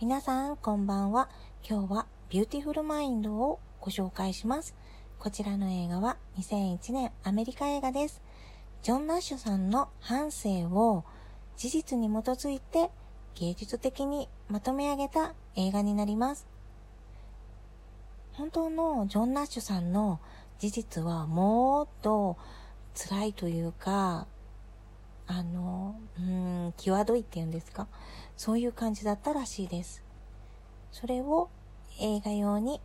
皆さん、こんばんは。今日はビューティフルマインドをご紹介します。こちらの映画は2001年アメリカ映画です。ジョン・ナッシュさんの半生を事実に基づいて芸術的にまとめ上げた映画になります。本当のジョン・ナッシュさんの事実はもっと辛いというか、あの、うん、際どいっていうんですか？そういう感じだったらしいです。それを映画用に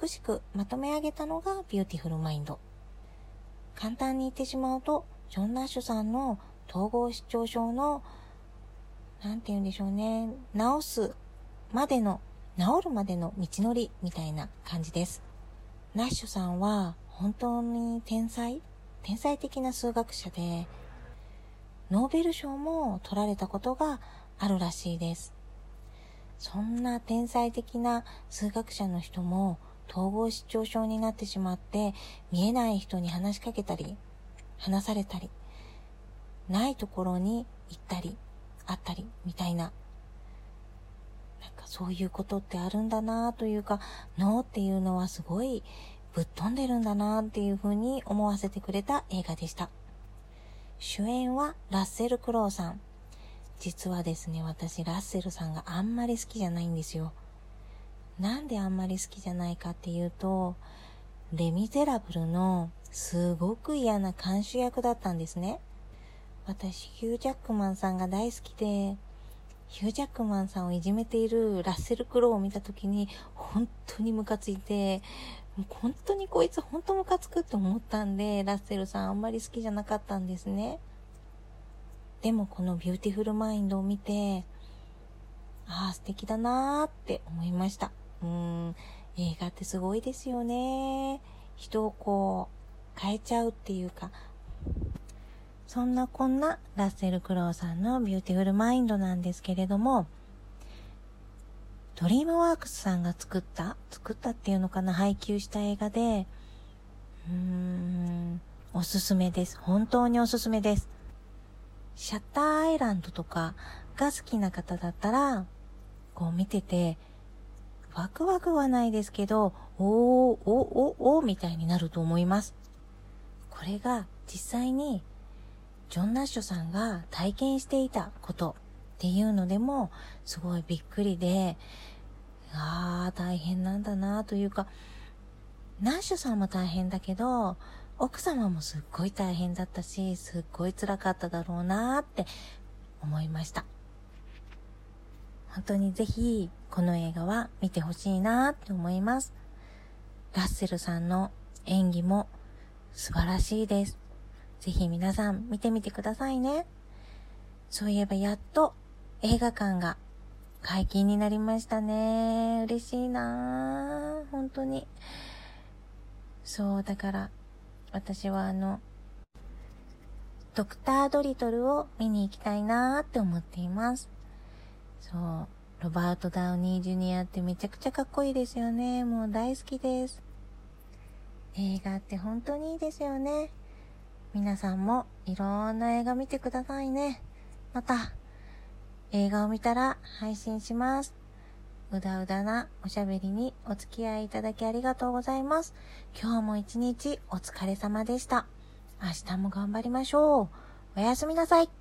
美しくまとめ上げたのがビューティフルマインド。簡単に言ってしまうと、ジョン・ナッシュさんの統合失調症の、なんて言うんでしょうね、治すまでの、治るまでの道のりみたいな感じです。ナッシュさんは本当に天才？天才的な数学者で、ノーベル賞も取られたことがあるらしいです。そんな天才的な数学者の人も統合失調症になってしまって見えない人に話しかけたり話されたりないところに行ったりあったりみたいななんかそういうことってあるんだなというか脳っていうのはすごいぶっ飛んでるんだなっていうふうに思わせてくれた映画でした。主演はラッセル・クロウさん。実はですね、私、ラッセルさんがあんまり好きじゃないんですよ。なんであんまり好きじゃないかっていうと、レ・ミゼラブルのすごく嫌な監修役だったんですね。私、ヒュー・ジャックマンさんが大好きで、ヒュー・ジャックマンさんをいじめているラッセル・クロウを見た時に、本当にムカついて、もう本当にこいつ本当ムカつくって思ったんで、ラッセルさんあんまり好きじゃなかったんですね。でもこのビューティフルマインドを見て、ああ、素敵だなーって思いました。うん、映画ってすごいですよね。人をこう、変えちゃうっていうか、そんなこんなラッセル・クロウさんのビューティフルマインドなんですけれども、ドリームワークスさんが作った作ったっていうのかな配給した映画で、うーん、おすすめです。本当におすすめです。シャッターアイランドとかが好きな方だったら、こう見てて、ワクワクはないですけど、おー、おー、おー、お、みたいになると思います。これが実際に、ジョン・ナッシュさんが体験していたことっていうのでも、すごいびっくりで、ああ、大変なんだなというか、ナッシュさんも大変だけど、奥様もすっごい大変だったし、すっごい辛かっただろうなって思いました。本当にぜひ、この映画は見てほしいなって思います。ラッセルさんの演技も素晴らしいです。ぜひ皆さん見てみてくださいね。そういえばやっと映画館が解禁になりましたね。嬉しいなぁ。本当に。そう、だから、私はあの、ドクタードリトルを見に行きたいなーって思っています。そう、ロバート・ダウニー・ジュニアってめちゃくちゃかっこいいですよね。もう大好きです。映画って本当にいいですよね。皆さんもいろんな映画見てくださいね。また、映画を見たら配信します。うだうだなおしゃべりにお付き合いいただきありがとうございます。今日も一日お疲れ様でした。明日も頑張りましょう。おやすみなさい。